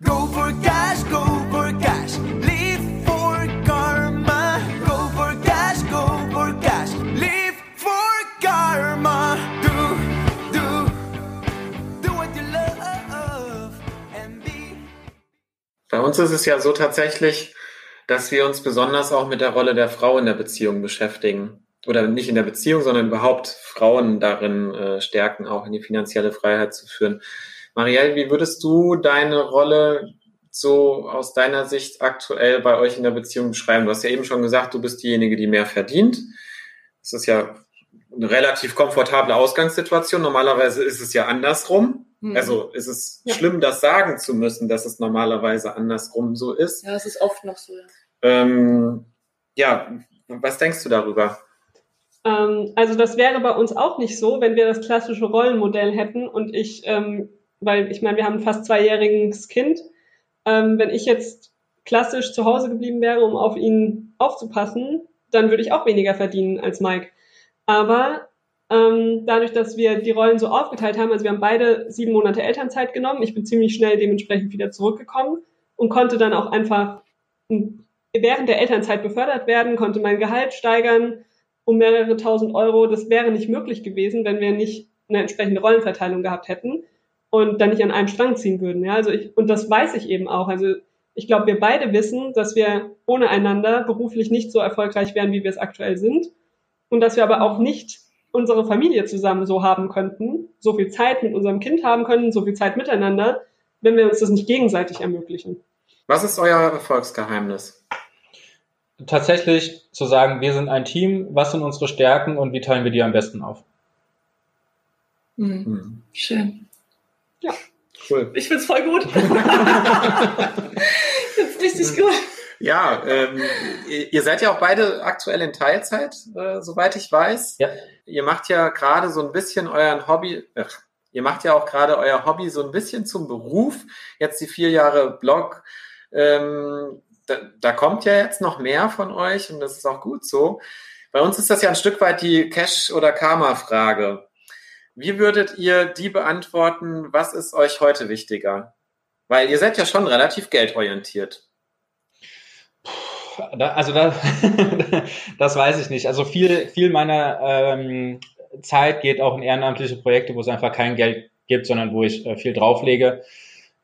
Go for cash, go for cash. Live for karma. Go for cash, go for cash. Live for karma. Do, do, do what you love and be. Bei uns ist es ja so tatsächlich, dass wir uns besonders auch mit der Rolle der Frau in der Beziehung beschäftigen. Oder nicht in der Beziehung, sondern überhaupt Frauen darin äh, stärken, auch in die finanzielle Freiheit zu führen. Marielle, wie würdest du deine Rolle so aus deiner Sicht aktuell bei euch in der Beziehung beschreiben? Du hast ja eben schon gesagt, du bist diejenige, die mehr verdient. Das ist ja eine relativ komfortable Ausgangssituation. Normalerweise ist es ja andersrum. Mhm. Also ist es Ja. schlimm, das sagen zu müssen, dass es normalerweise andersrum so ist. Ja, es ist oft noch so. Ja. Ähm, ja, was denkst du darüber? Ähm, also das wäre bei uns auch nicht so, wenn wir das klassische Rollenmodell hätten und ich, ähm, weil ich meine, wir haben ein fast zweijähriges Kind, ähm, wenn ich jetzt klassisch zu Hause geblieben wäre, um auf ihn aufzupassen, dann würde ich auch weniger verdienen als Mike. Aber ähm, dadurch, dass wir die Rollen so aufgeteilt haben, also wir haben beide sieben Monate Elternzeit genommen, ich bin ziemlich schnell dementsprechend wieder zurückgekommen und konnte dann auch einfach während der Elternzeit befördert werden, konnte mein Gehalt steigern, um mehrere tausend Euro. Das wäre nicht möglich gewesen, wenn wir nicht eine entsprechende Rollenverteilung gehabt hätten und dann nicht an einem Strang ziehen würden. Ja, also ich, und das weiß ich eben auch. Also ich glaube, wir beide wissen, dass wir ohne einander beruflich nicht so erfolgreich wären, wie wir es aktuell sind. Und dass wir aber auch nicht unsere Familie zusammen so haben könnten, so viel Zeit mit unserem Kind haben können, so viel Zeit miteinander, wenn wir uns das nicht gegenseitig ermöglichen. Was ist euer Erfolgsgeheimnis? Tatsächlich zu sagen, wir sind ein Team, was sind unsere Stärken und wie teilen wir die am besten auf? Mhm. Hm. Schön. Cool. Ich find's voll gut. Find's richtig gut. Ja, ähm, ihr ihr seid ja auch beide aktuell in Teilzeit, äh, soweit ich weiß. Ja. Ihr macht ja gerade so ein bisschen euren Hobby, ach, ihr macht ja auch gerade euer Hobby so ein bisschen zum Beruf. Jetzt die vier Jahre Blog. Ähm, da, da kommt ja jetzt noch mehr von euch und das ist auch gut so. Bei uns ist das ja ein Stück weit die Cash- oder Karma-Frage. Wie würdet ihr die beantworten? Was ist euch heute wichtiger? Weil ihr seid ja schon relativ geldorientiert. Also da, das weiß ich nicht. Also viel, viel meiner ähm, Zeit geht auch in ehrenamtliche Projekte, wo es einfach kein Geld gibt, sondern wo ich äh, viel drauflege.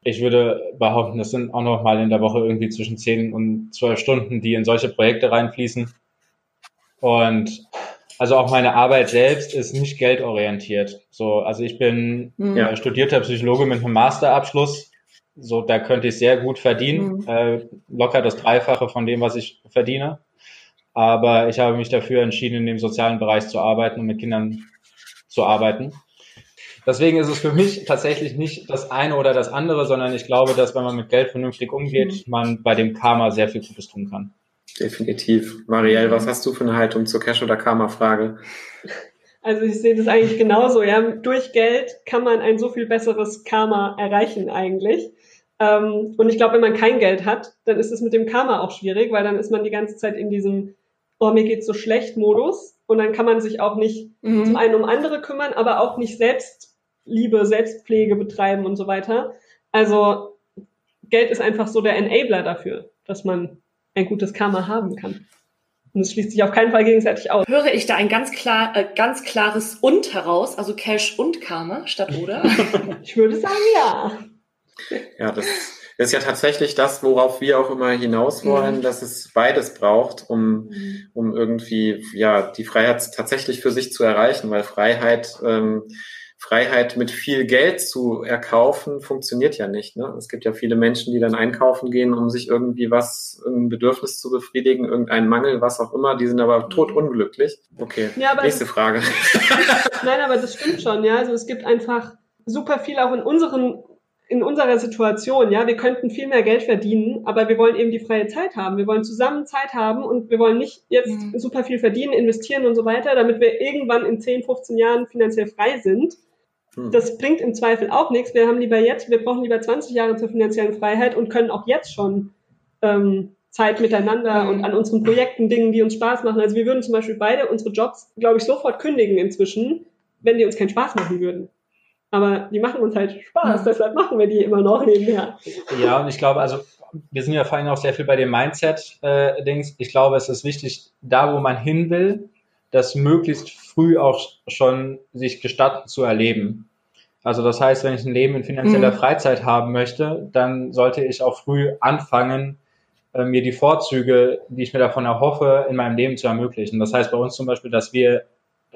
Ich würde behaupten, das sind auch noch mal in der Woche irgendwie zwischen 10 und 12 Stunden, die in solche Projekte reinfließen. Und also auch meine Arbeit selbst ist nicht geldorientiert. So, also ich bin Mhm. äh, studierter Psychologe mit einem Masterabschluss. So, da könnte ich sehr gut verdienen, Mhm. äh, locker das Dreifache von dem, was ich verdiene. Aber ich habe mich dafür entschieden, in dem sozialen Bereich zu arbeiten und mit Kindern zu arbeiten. Deswegen ist es für mich tatsächlich nicht das eine oder das andere, sondern ich glaube, dass wenn man mit Geld vernünftig umgeht, man bei dem Karma sehr viel Gutes tun kann. Definitiv. Marielle, was hast du für eine Haltung zur Cash- oder Karma-Frage? Also ich sehe das eigentlich genauso, ja. Durch Geld kann man ein so viel besseres Karma erreichen eigentlich. Ähm, und ich glaube, wenn man kein Geld hat, dann ist es mit dem Karma auch schwierig, weil dann ist man die ganze Zeit in diesem, oh, mir geht's so schlecht Modus. Und dann kann man sich auch nicht zum Mhm. einen um andere kümmern, aber auch nicht Selbstliebe, Selbstpflege betreiben und so weiter. Also Geld ist einfach so der Enabler dafür, dass man ein gutes Karma haben kann. Und es schließt sich auf keinen Fall gegenseitig aus. Höre ich da ein ganz klar, äh, ganz klares und heraus, also Cash und Karma statt oder? Ich würde sagen, ja. Ja, das ist ja tatsächlich das, worauf wir auch immer hinaus wollen, Mhm. dass es beides braucht, um, um irgendwie ja die Freiheit tatsächlich für sich zu erreichen, weil Freiheit ähm, Freiheit mit viel Geld zu erkaufen funktioniert ja nicht. Ne? Es gibt ja viele Menschen, die dann einkaufen gehen, um sich irgendwie was, ein Bedürfnis zu befriedigen, irgendeinen Mangel, was auch immer. Die sind aber totunglücklich. Okay, Ja, aber nächste Frage. Nein, aber das stimmt schon, ja. Also es gibt einfach super viel auch in unseren, in unserer Situation, ja. Wir könnten viel mehr Geld verdienen, aber wir wollen eben die freie Zeit haben. Wir wollen zusammen Zeit haben und wir wollen nicht jetzt Mhm. super viel verdienen, investieren und so weiter, damit wir irgendwann in 10, 15 Jahren finanziell frei sind. Hm. Das bringt im Zweifel auch nichts. Wir haben lieber jetzt, wir brauchen lieber 20 Jahre zur finanziellen Freiheit und können auch jetzt schon ähm, Zeit miteinander Mhm. und an unseren Projekten, Dingen, die uns Spaß machen. Also wir würden zum Beispiel beide unsere Jobs, glaube ich, sofort kündigen inzwischen, wenn die uns keinen Spaß machen würden. Aber die machen uns halt Spaß, deshalb machen wir die immer noch nebenher. Ja, und ich glaube, also wir sind ja vor allem auch sehr viel bei dem Mindset-Dings. ich glaube, es ist wichtig, da wo man hin will, das möglichst früh auch schon sich gestatten zu erleben. Also das heißt, wenn ich ein Leben in finanzieller Mhm. Freizeit haben möchte, dann sollte ich auch früh anfangen, äh, mir die Vorzüge, die ich mir davon erhoffe, in meinem Leben zu ermöglichen. Das heißt bei uns zum Beispiel, dass wir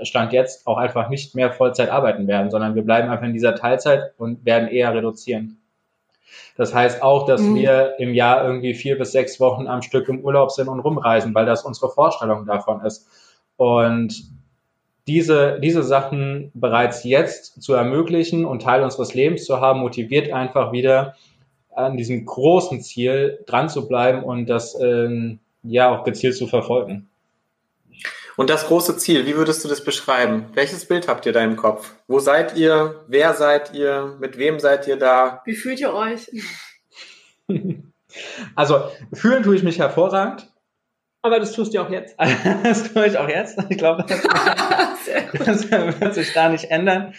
Stand jetzt auch einfach nicht mehr Vollzeit arbeiten werden, sondern wir bleiben einfach in dieser Teilzeit und werden eher reduzieren. Das heißt auch, dass Mhm. wir im Jahr irgendwie vier bis sechs Wochen am Stück im Urlaub sind und rumreisen, weil das unsere Vorstellung davon ist. Und diese, diese Sachen bereits jetzt zu ermöglichen und Teil unseres Lebens zu haben, motiviert einfach wieder an diesem großen Ziel dran zu bleiben und das ähm, ja auch gezielt zu verfolgen. Und das große Ziel, wie würdest du das beschreiben? Welches Bild habt ihr da im Kopf? Wo seid ihr? Wer seid ihr? Mit wem seid ihr da? Wie fühlt ihr euch? Also fühlen tue ich mich hervorragend. Aber das tust du auch jetzt. Das tue ich auch jetzt. Ich glaube, das, wird sich da nicht ändern.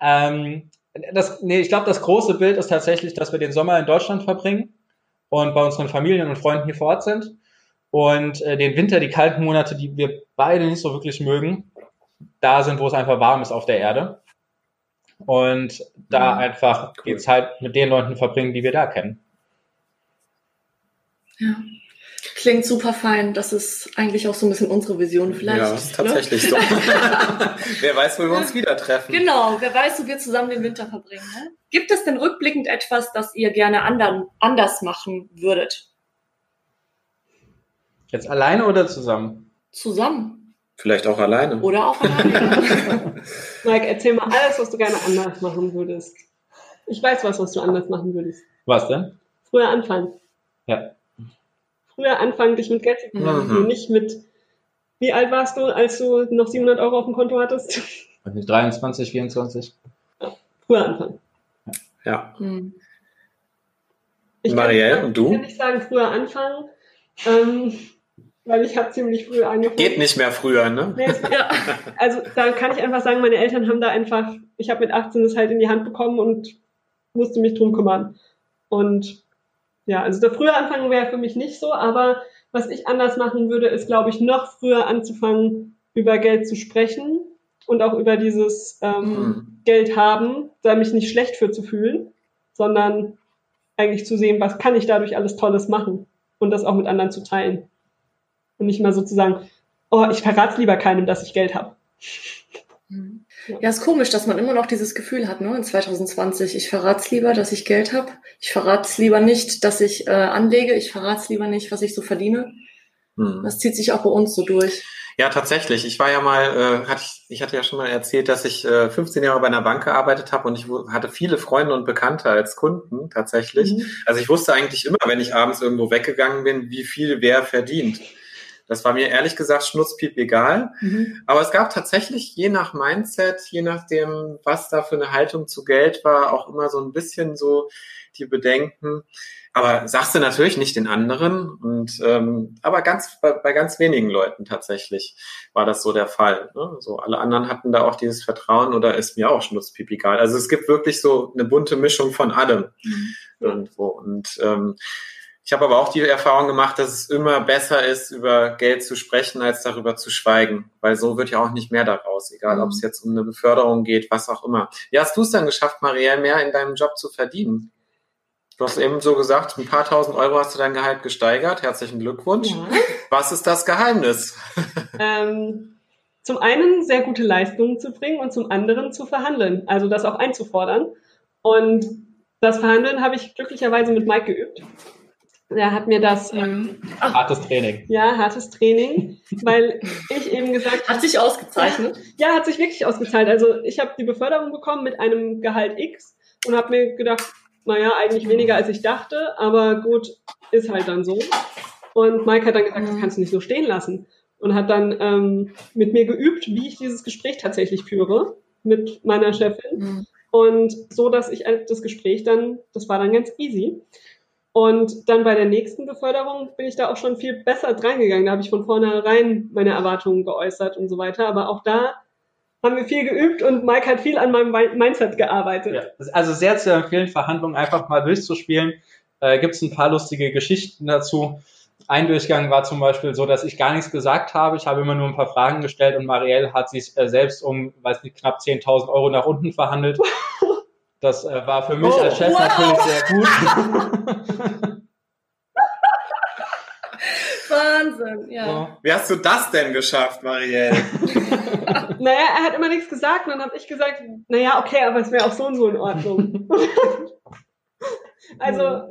Ähm, das, nee, ich glaube, das große Bild ist tatsächlich, dass wir den Sommer in Deutschland verbringen und bei unseren Familien und Freunden hier vor Ort sind und äh, den Winter, die kalten Monate, die wir beide nicht so wirklich mögen, da sind, wo es einfach warm ist auf der Erde. Und da Mhm. einfach die Cool. Zeit mit den Leuten verbringen, die wir da kennen. Ja. Klingt super fein. Das ist eigentlich auch so ein bisschen unsere Vision vielleicht. ja, ist ne? tatsächlich so. Wer weiß, wo wir uns wieder treffen. Genau, wer weiß, wo wir zusammen den Winter verbringen. Ne? Gibt es denn rückblickend etwas, das ihr gerne andern, anders machen würdet? Jetzt alleine oder zusammen? Zusammen Vielleicht auch alleine. oder auch alleine? Mike, erzähl mal alles, was du gerne anders machen würdest. Ich weiß was, was du anders machen würdest. Was denn? Früher anfangen. Ja. Früher anfangen, dich mit Geld zu beschäftigen. Mhm. Nicht mit, wie alt warst du, als du noch 700 Euro auf dem Konto hattest? Weiß nicht, 23, 24? Früher anfangen. Ja. Hm. Ich Marielle, kann, und du? Ich kann nicht sagen, früher anfangen, ähm, weil ich habe ziemlich früh angefangen. Geht nicht mehr früher, ne? Nee, Ja. also da kann ich einfach sagen, meine Eltern haben da einfach, ich habe mit 18 das halt in die Hand bekommen und musste mich drum kümmern. Und ja, also der frühe Anfang wäre für mich nicht so, aber was ich anders machen würde, ist, glaube ich, noch früher anzufangen, über Geld zu sprechen und auch über dieses ähm, Mhm. Geld haben, da mich nicht schlecht für zu fühlen, sondern eigentlich zu sehen, was kann ich dadurch alles Tolles machen und das auch mit anderen zu teilen. Und nicht mal sozusagen, oh, ich verrate lieber keinem, dass ich Geld habe. Hm. Ja, ist komisch, dass man immer noch dieses Gefühl hat, ne, in 2020. Ich verrate es lieber, dass ich Geld habe. Ich verrate es lieber nicht, dass ich äh, anlege. Ich verrate es lieber nicht, was ich so verdiene. Mhm. Das zieht sich auch bei uns so durch. Ja, tatsächlich. Ich war ja mal, äh, hatte ich, ich hatte ja schon mal erzählt, dass ich äh, 15 Jahre bei einer Bank gearbeitet habe und ich hatte viele Freunde und Bekannte als Kunden tatsächlich. Mhm. Also ich wusste eigentlich immer, wenn ich abends irgendwo weggegangen bin, wie viel wer verdient. Das war mir ehrlich gesagt schnutzpiep egal. Aber es gab tatsächlich je nach Mindset, je nachdem, was da für eine Haltung zu Geld war, auch immer so ein bisschen so die Bedenken. Aber sagst du natürlich nicht den anderen. Und ähm, aber ganz bei, bei ganz wenigen Leuten tatsächlich war das so der Fall. Ne? So alle anderen hatten da auch dieses Vertrauen oder ist mir auch schnutzpiep egal. Also es gibt wirklich so eine bunte Mischung von allem irgendwo. Und ähm, ich habe aber auch die Erfahrung gemacht, dass es immer besser ist, über Geld zu sprechen, als darüber zu schweigen. Weil so wird ja auch nicht mehr daraus, egal ob es jetzt um eine Beförderung geht, was auch immer. Wie hast du es dann geschafft, Marielle, mehr in deinem Job zu verdienen? Du hast eben so gesagt, ein paar tausend Euro hast du dein Gehalt gesteigert. Herzlichen Glückwunsch. Ja. Was ist das Geheimnis? Ähm, zum einen sehr gute Leistungen zu bringen und zum anderen zu verhandeln, also das auch einzufordern. Und das Verhandeln habe ich glücklicherweise mit Mike geübt. Er hat mir das, ähm, Hartes Training. ja, hartes Training, weil ich eben gesagt Hat sich ausgezeichnet. Ja, hat sich wirklich ausgezahlt. Also ich habe die Beförderung bekommen mit einem Gehalt X und habe mir gedacht, naja, eigentlich weniger als ich dachte, aber gut, ist halt dann so. Und Mike hat dann gesagt, das kannst du nicht so stehen lassen. Und hat dann ähm, mit mir geübt, wie ich dieses Gespräch tatsächlich führe mit meiner Chefin. Mhm. Und so, dass ich halt das Gespräch dann, das war dann ganz easy. Und dann bei der nächsten Beförderung bin ich da auch schon viel besser drangegangen. Da habe ich von vornherein meine Erwartungen geäußert und so weiter. Aber auch da haben wir viel geübt und Mike hat viel an meinem Mindset gearbeitet. Ja, also sehr zu empfehlen, Verhandlungen einfach mal durchzuspielen. Äh, Gibt es ein paar lustige Geschichten dazu. Ein Durchgang war zum Beispiel so, dass ich gar nichts gesagt habe. Ich habe immer nur ein paar Fragen gestellt und Marielle hat sich äh, selbst um, weiß nicht, knapp 10.000 Euro nach unten verhandelt. Das äh, war für mich oh, als Chef wow. natürlich sehr gut. Wahnsinn, ja. Wie hast du das denn geschafft, Marielle? naja, er hat immer nichts gesagt und dann habe ich gesagt, naja, okay, aber es wäre auch so und so in Ordnung. also,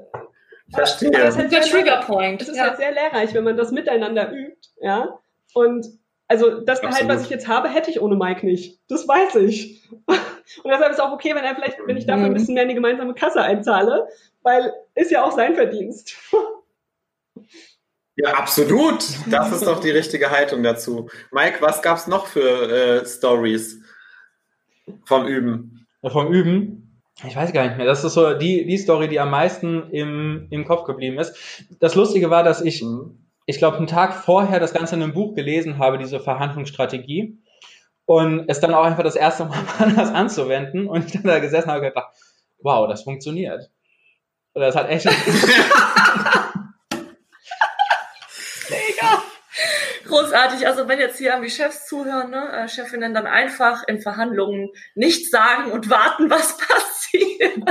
Verstehe. Das ist der Triggerpoint. Es ist ja. halt sehr lehrreich, wenn man das miteinander übt, ja. Und also das Gehalt, was ich jetzt habe, hätte ich ohne Mike nicht. Das weiß ich. Und deshalb ist es auch okay, wenn er vielleicht, wenn ich dafür ein mhm. bisschen mehr in die gemeinsame Kasse einzahle, weil ist ja auch sein Verdienst. Ja, absolut. Das ist doch die richtige Haltung dazu. Mike, was gab es noch für äh, Stories vom Üben? Vom Üben? Ich weiß gar nicht mehr. Das ist so die, die Story, die am meisten im, im Kopf geblieben ist. Das Lustige war, dass ich, mhm. ich glaube, einen Tag vorher das Ganze in einem Buch gelesen habe, diese Verhandlungsstrategie. Und es dann auch einfach das erste Mal das anzuwenden. Und ich dann da gesessen habe und gedacht, wow, das funktioniert. Oder das hat echt. Großartig. Also wenn jetzt hier irgendwie Chefs zuhören, ne, äh, Chefinnen dann einfach in Verhandlungen nichts sagen und warten, was passiert.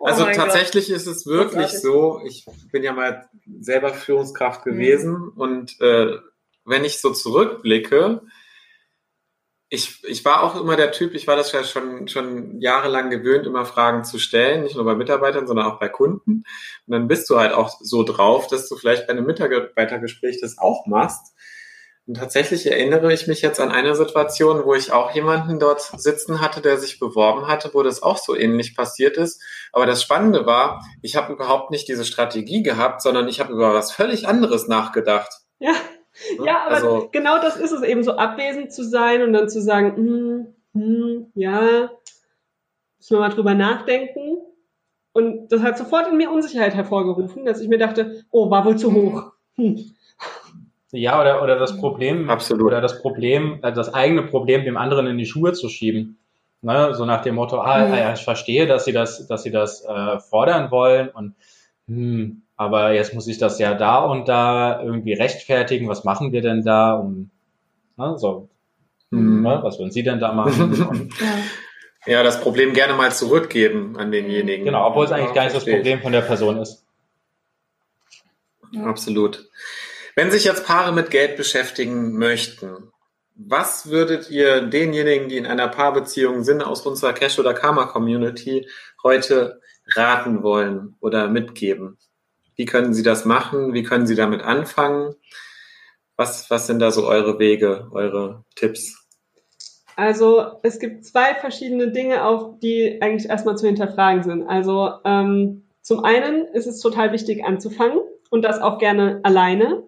Oh also tatsächlich Gott. ist es wirklich Großartig. so. Ich bin ja mal selber Führungskraft gewesen mhm. und äh, wenn ich so zurückblicke, ich, ich war auch immer der Typ, ich war das ja schon, schon jahrelang gewöhnt, immer Fragen zu stellen, nicht nur bei Mitarbeitern, sondern auch bei Kunden. Und dann bist du halt auch so drauf, dass du vielleicht bei einem Mitarbeitergespräch das auch machst. Und tatsächlich erinnere ich mich jetzt an eine Situation, wo ich auch jemanden dort sitzen hatte, der sich beworben hatte, wo das auch so ähnlich passiert ist. Aber das Spannende war, ich habe überhaupt nicht diese Strategie gehabt, sondern ich habe über was völlig anderes nachgedacht. Ja. Ja, aber also, genau das ist es eben, so abwesend zu sein und dann zu sagen, hm, hm, ja, müssen wir mal drüber nachdenken. Und das hat sofort in mir Unsicherheit hervorgerufen, dass ich mir dachte, oh, war wohl zu hoch. Hm. Ja, oder, oder das Problem, Absolut. oder das Problem, also das eigene Problem dem anderen in die Schuhe zu schieben. Ne? So nach dem Motto, ah, mhm. ja, ich verstehe, dass sie das, dass sie das äh, fordern wollen und hm, aber jetzt muss ich das ja da und da irgendwie rechtfertigen. Was machen wir denn da? Um, ne, so, mhm. ne, was würden Sie denn da machen? ja. das Problem gerne mal zurückgeben an denjenigen. Genau, obwohl es eigentlich ja, gar nicht das Problem von der Person ist. Ja. Absolut. Wenn sich jetzt Paare mit Geld beschäftigen möchten, was würdet ihr denjenigen, die in einer Paarbeziehung sind, aus unserer Cash- oder Karma-Community heute raten wollen oder mitgeben? Wie können Sie das machen? Wie können Sie damit anfangen? Was, was sind da so eure Wege, eure Tipps? Also es gibt zwei verschiedene Dinge, auch die eigentlich erstmal zu hinterfragen sind. Also ähm, zum einen ist es total wichtig anzufangen und das auch gerne alleine.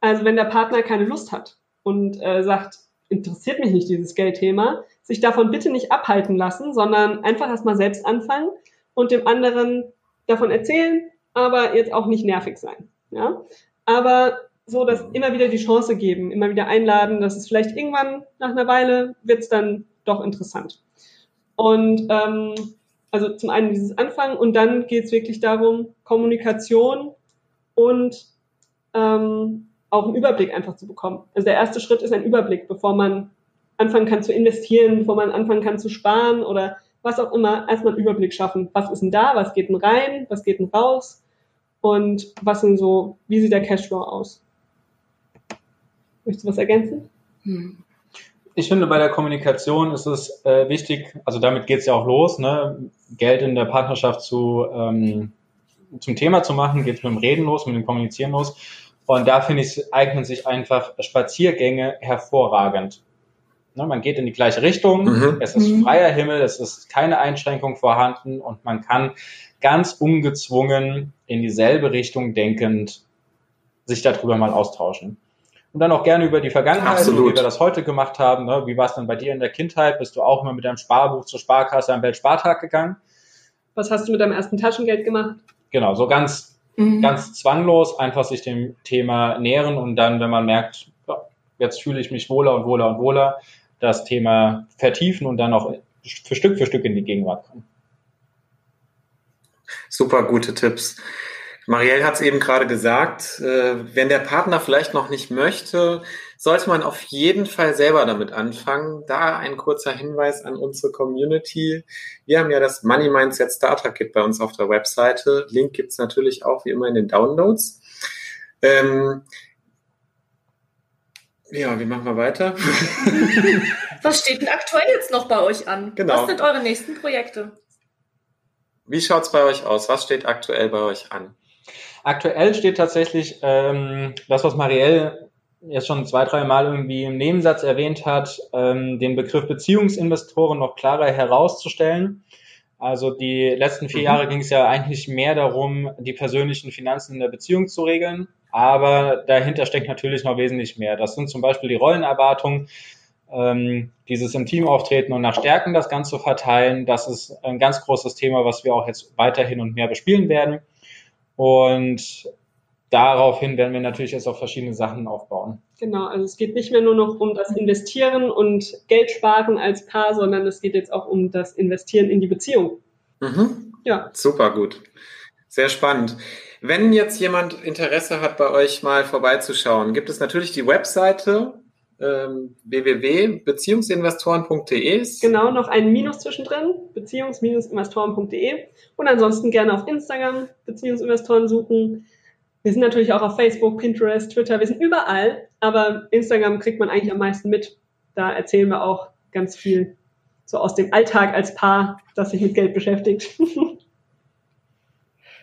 Also wenn der Partner keine Lust hat und äh, sagt, interessiert mich nicht dieses Geldthema, sich davon bitte nicht abhalten lassen, sondern einfach erstmal selbst anfangen und dem anderen davon erzählen, aber jetzt auch nicht nervig sein. Ja? Aber so, dass immer wieder die Chance geben, immer wieder einladen, dass es vielleicht irgendwann nach einer Weile wird es dann doch interessant. Und ähm, also zum einen dieses Anfangen und dann geht es wirklich darum, Kommunikation und ähm, auch einen Überblick einfach zu bekommen. Also der erste Schritt ist ein Überblick, bevor man anfangen kann zu investieren, bevor man anfangen kann zu sparen oder was auch immer, erstmal einen Überblick schaffen. Was ist denn da? Was geht denn rein? Was geht denn raus? Und was sind so, wie sieht der Cashflow aus? Möchtest du was ergänzen? Hm. Ich finde, bei der Kommunikation ist es äh, wichtig, also damit geht es ja auch los, ne? Geld in der Partnerschaft zu, ähm, zum Thema zu machen, geht es mit dem Reden los, mit dem Kommunizieren los. Und da finde ich, eignen sich einfach Spaziergänge hervorragend. Ne, man geht in die gleiche Richtung, mhm. es ist mhm. freier Himmel, es ist keine Einschränkung vorhanden und man kann ganz ungezwungen in dieselbe Richtung denkend sich darüber mal austauschen. Und dann auch gerne über die Vergangenheit, Absolut. wie wir das heute gemacht haben. Ne? Wie war es denn bei dir in der Kindheit? Bist du auch immer mit deinem Sparbuch zur Sparkasse am Weltspartag gegangen? Was hast du mit deinem ersten Taschengeld gemacht? Genau, so ganz, mhm. ganz zwanglos einfach sich dem Thema nähren und dann, wenn man merkt, ja, jetzt fühle ich mich wohler und wohler und wohler, das Thema vertiefen und dann auch für Stück für Stück in die Gegenwart kommen. Super gute Tipps. Marielle hat es eben gerade gesagt, äh, wenn der Partner vielleicht noch nicht möchte, sollte man auf jeden Fall selber damit anfangen. Da ein kurzer Hinweis an unsere Community. Wir haben ja das Money Mindset Starter Kit bei uns auf der Webseite. Link gibt's natürlich auch wie immer in den Downloads. Ähm, ja, wie machen wir weiter? Was steht denn aktuell jetzt noch bei euch an? Genau. Was sind eure nächsten Projekte? Wie schaut's bei euch aus? Was steht aktuell bei euch an? Aktuell steht tatsächlich ähm, das, was Marielle jetzt schon zwei, drei Mal irgendwie im Nebensatz erwähnt hat, ähm, den Begriff Beziehungsinvestoren noch klarer herauszustellen. Also die letzten vier mhm. Jahre ging es ja eigentlich mehr darum, die persönlichen Finanzen in der Beziehung zu regeln. Aber dahinter steckt natürlich noch wesentlich mehr. Das sind zum Beispiel die Rollenerwartungen, ähm, dieses im Team auftreten und nach Stärken das Ganze verteilen. Das ist ein ganz großes Thema, was wir auch jetzt weiterhin und mehr bespielen werden. Und daraufhin werden wir natürlich jetzt auch verschiedene Sachen aufbauen. Genau, also es geht nicht mehr nur noch um das Investieren und Geld sparen als Paar, sondern es geht jetzt auch um das Investieren in die Beziehung. Mhm. Ja. Super gut. Sehr spannend. Wenn jetzt jemand Interesse hat, bei euch mal vorbeizuschauen, gibt es natürlich die Webseite ähm, www.beziehungsinvestoren.de. Genau, noch ein Minus zwischendrin, beziehungs-investoren.de und ansonsten gerne auf Instagram Beziehungsinvestoren suchen. Wir sind natürlich auch auf Facebook, Pinterest, Twitter, wir sind überall, aber Instagram kriegt man eigentlich am meisten mit. Da erzählen wir auch ganz viel so aus dem Alltag als Paar, das sich mit Geld beschäftigt.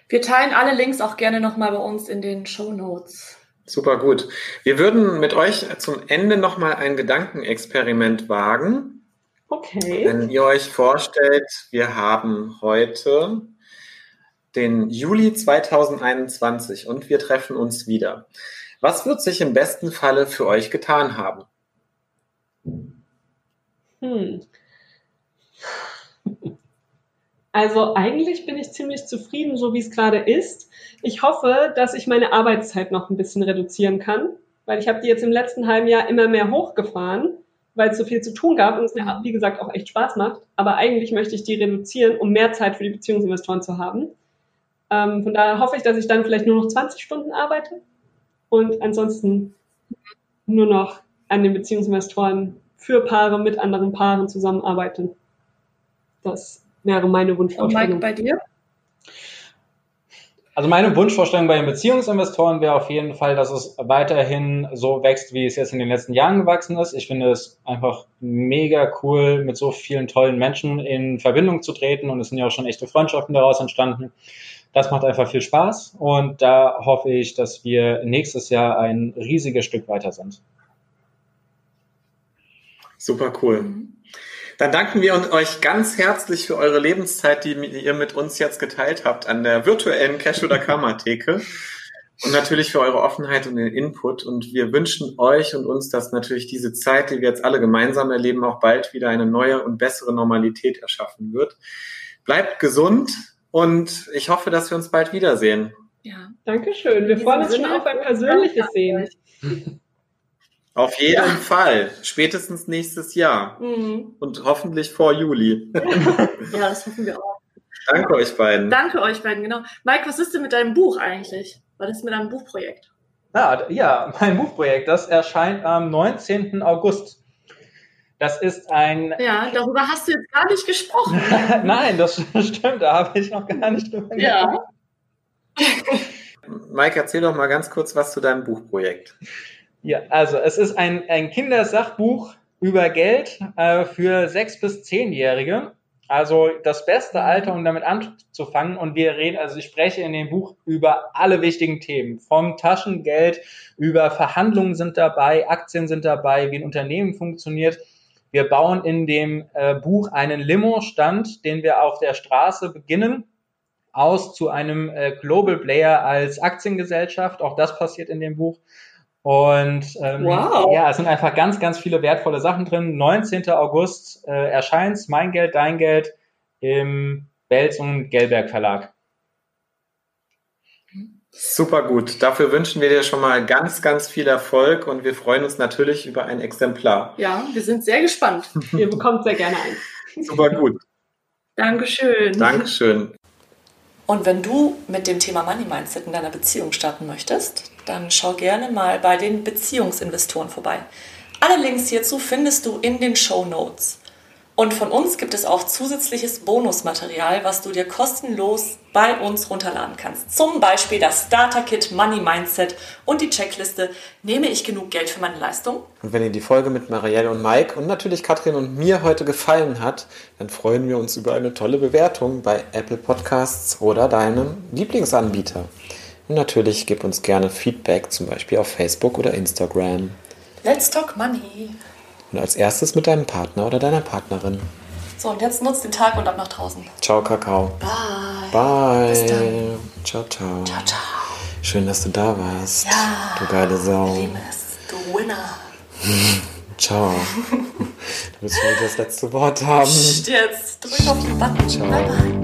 Wir teilen alle Links auch gerne nochmal bei uns in den Show Notes. Super gut. Wir würden mit euch zum Ende nochmal ein Gedankenexperiment wagen. Okay. Wenn ihr euch vorstellt, wir haben heute den Juli 2021 und wir treffen uns wieder. Was wird sich im besten Falle für euch getan haben? Hm. Also eigentlich bin ich ziemlich zufrieden, so wie es gerade ist. Ich hoffe, dass ich meine Arbeitszeit noch ein bisschen reduzieren kann, weil ich habe die jetzt im letzten halben Jahr immer mehr hochgefahren, weil es so viel zu tun gab und es mir, wie gesagt, auch echt Spaß macht. Aber eigentlich möchte ich die reduzieren, um mehr Zeit für die Beziehungsinvestoren zu haben. Ähm, von daher hoffe ich, dass ich dann vielleicht nur noch 20 Stunden arbeite und ansonsten nur noch an den Beziehungsinvestoren für Paare mit anderen Paaren zusammenarbeite. Das wäre meine Wunschvorstellung. Und Mike, bei dir? Also meine Wunschvorstellung bei den Beziehungsinvestoren wäre auf jeden Fall, dass es weiterhin so wächst, wie es jetzt in den letzten Jahren gewachsen ist. Ich finde es einfach mega cool, mit so vielen tollen Menschen in Verbindung zu treten und es sind ja auch schon echte Freundschaften daraus entstanden. Das macht einfach viel Spaß und da hoffe ich, dass wir nächstes Jahr ein riesiges Stück weiter sind. Super cool. Mhm. Dann danken wir euch ganz herzlich für eure Lebenszeit, die ihr mit uns jetzt geteilt habt an der virtuellen Cash- oder Karma-Theke. Und natürlich für eure Offenheit und den Input. Und wir wünschen euch und uns, dass natürlich diese Zeit, die wir jetzt alle gemeinsam erleben, auch bald wieder eine neue und bessere Normalität erschaffen wird. Bleibt gesund und ich hoffe, dass wir uns bald wiedersehen. Ja, danke schön. Wir freuen uns schon auf ein persönliches Sehen. Auf jeden ja. Fall. Spätestens nächstes Jahr. Mhm. Und hoffentlich vor Juli. ja, das hoffen wir auch. Danke euch beiden. Danke euch beiden, genau. Mike, was ist denn mit deinem Buch eigentlich? Was ist mit deinem Buchprojekt? Ja, ja, mein Buchprojekt, das erscheint am 19. August. Das ist ein. Ja, darüber hast du jetzt gar nicht gesprochen. Nein, das stimmt, da habe ich noch gar nicht drüber gesprochen. Ja. Mike, erzähl doch mal ganz kurz was zu deinem Buchprojekt. Ja, also es ist ein, ein Kindersachbuch über Geld äh, für sechs bis zehnjährige. Also das beste Alter, um damit anzufangen. Und wir reden, also ich spreche in dem Buch über alle wichtigen Themen. Vom Taschengeld über Verhandlungen sind dabei, Aktien sind dabei, wie ein Unternehmen funktioniert. Wir bauen in dem äh, Buch einen Limo-Stand, den wir auf der Straße beginnen, aus zu einem äh, Global Player als Aktiengesellschaft. Auch das passiert in dem Buch. Und ähm, wow. ja, es sind einfach ganz, ganz viele wertvolle Sachen drin. 19. August äh, erscheint Mein Geld, Dein Geld im Belz und Gelberg Verlag. Super gut. Dafür wünschen wir dir schon mal ganz, ganz viel Erfolg und wir freuen uns natürlich über ein Exemplar. Ja, wir sind sehr gespannt. Ihr bekommt sehr gerne ein. Super gut. Dankeschön. Dankeschön. Und wenn du mit dem Thema Money Mindset in deiner Beziehung starten möchtest, dann schau gerne mal bei den Beziehungsinvestoren vorbei. Alle Links hierzu findest du in den Show Notes. Und von uns gibt es auch zusätzliches Bonusmaterial, was du dir kostenlos bei uns runterladen kannst. Zum Beispiel das Starter Kit Money Mindset und die Checkliste Nehme ich genug Geld für meine Leistung? Und wenn dir die Folge mit Marielle und Mike und natürlich Katrin und mir heute gefallen hat, dann freuen wir uns über eine tolle Bewertung bei Apple Podcasts oder deinem Lieblingsanbieter. Und natürlich gib uns gerne Feedback, zum Beispiel auf Facebook oder Instagram. Let's talk money. Und als erstes mit deinem Partner oder deiner Partnerin. So, und jetzt nutzt den Tag und ab nach draußen. Ciao, Kakao. Bye. Bye. Bis dann. Ciao, ciao. Ciao, ciao. Schön, dass du da warst. Ja. Du geile Sau. Wir lieben es. Du Winner. Ciao. du willst wohl das letzte Wort haben. Psst, jetzt drück auf den Button. Ciao. Bye, bye.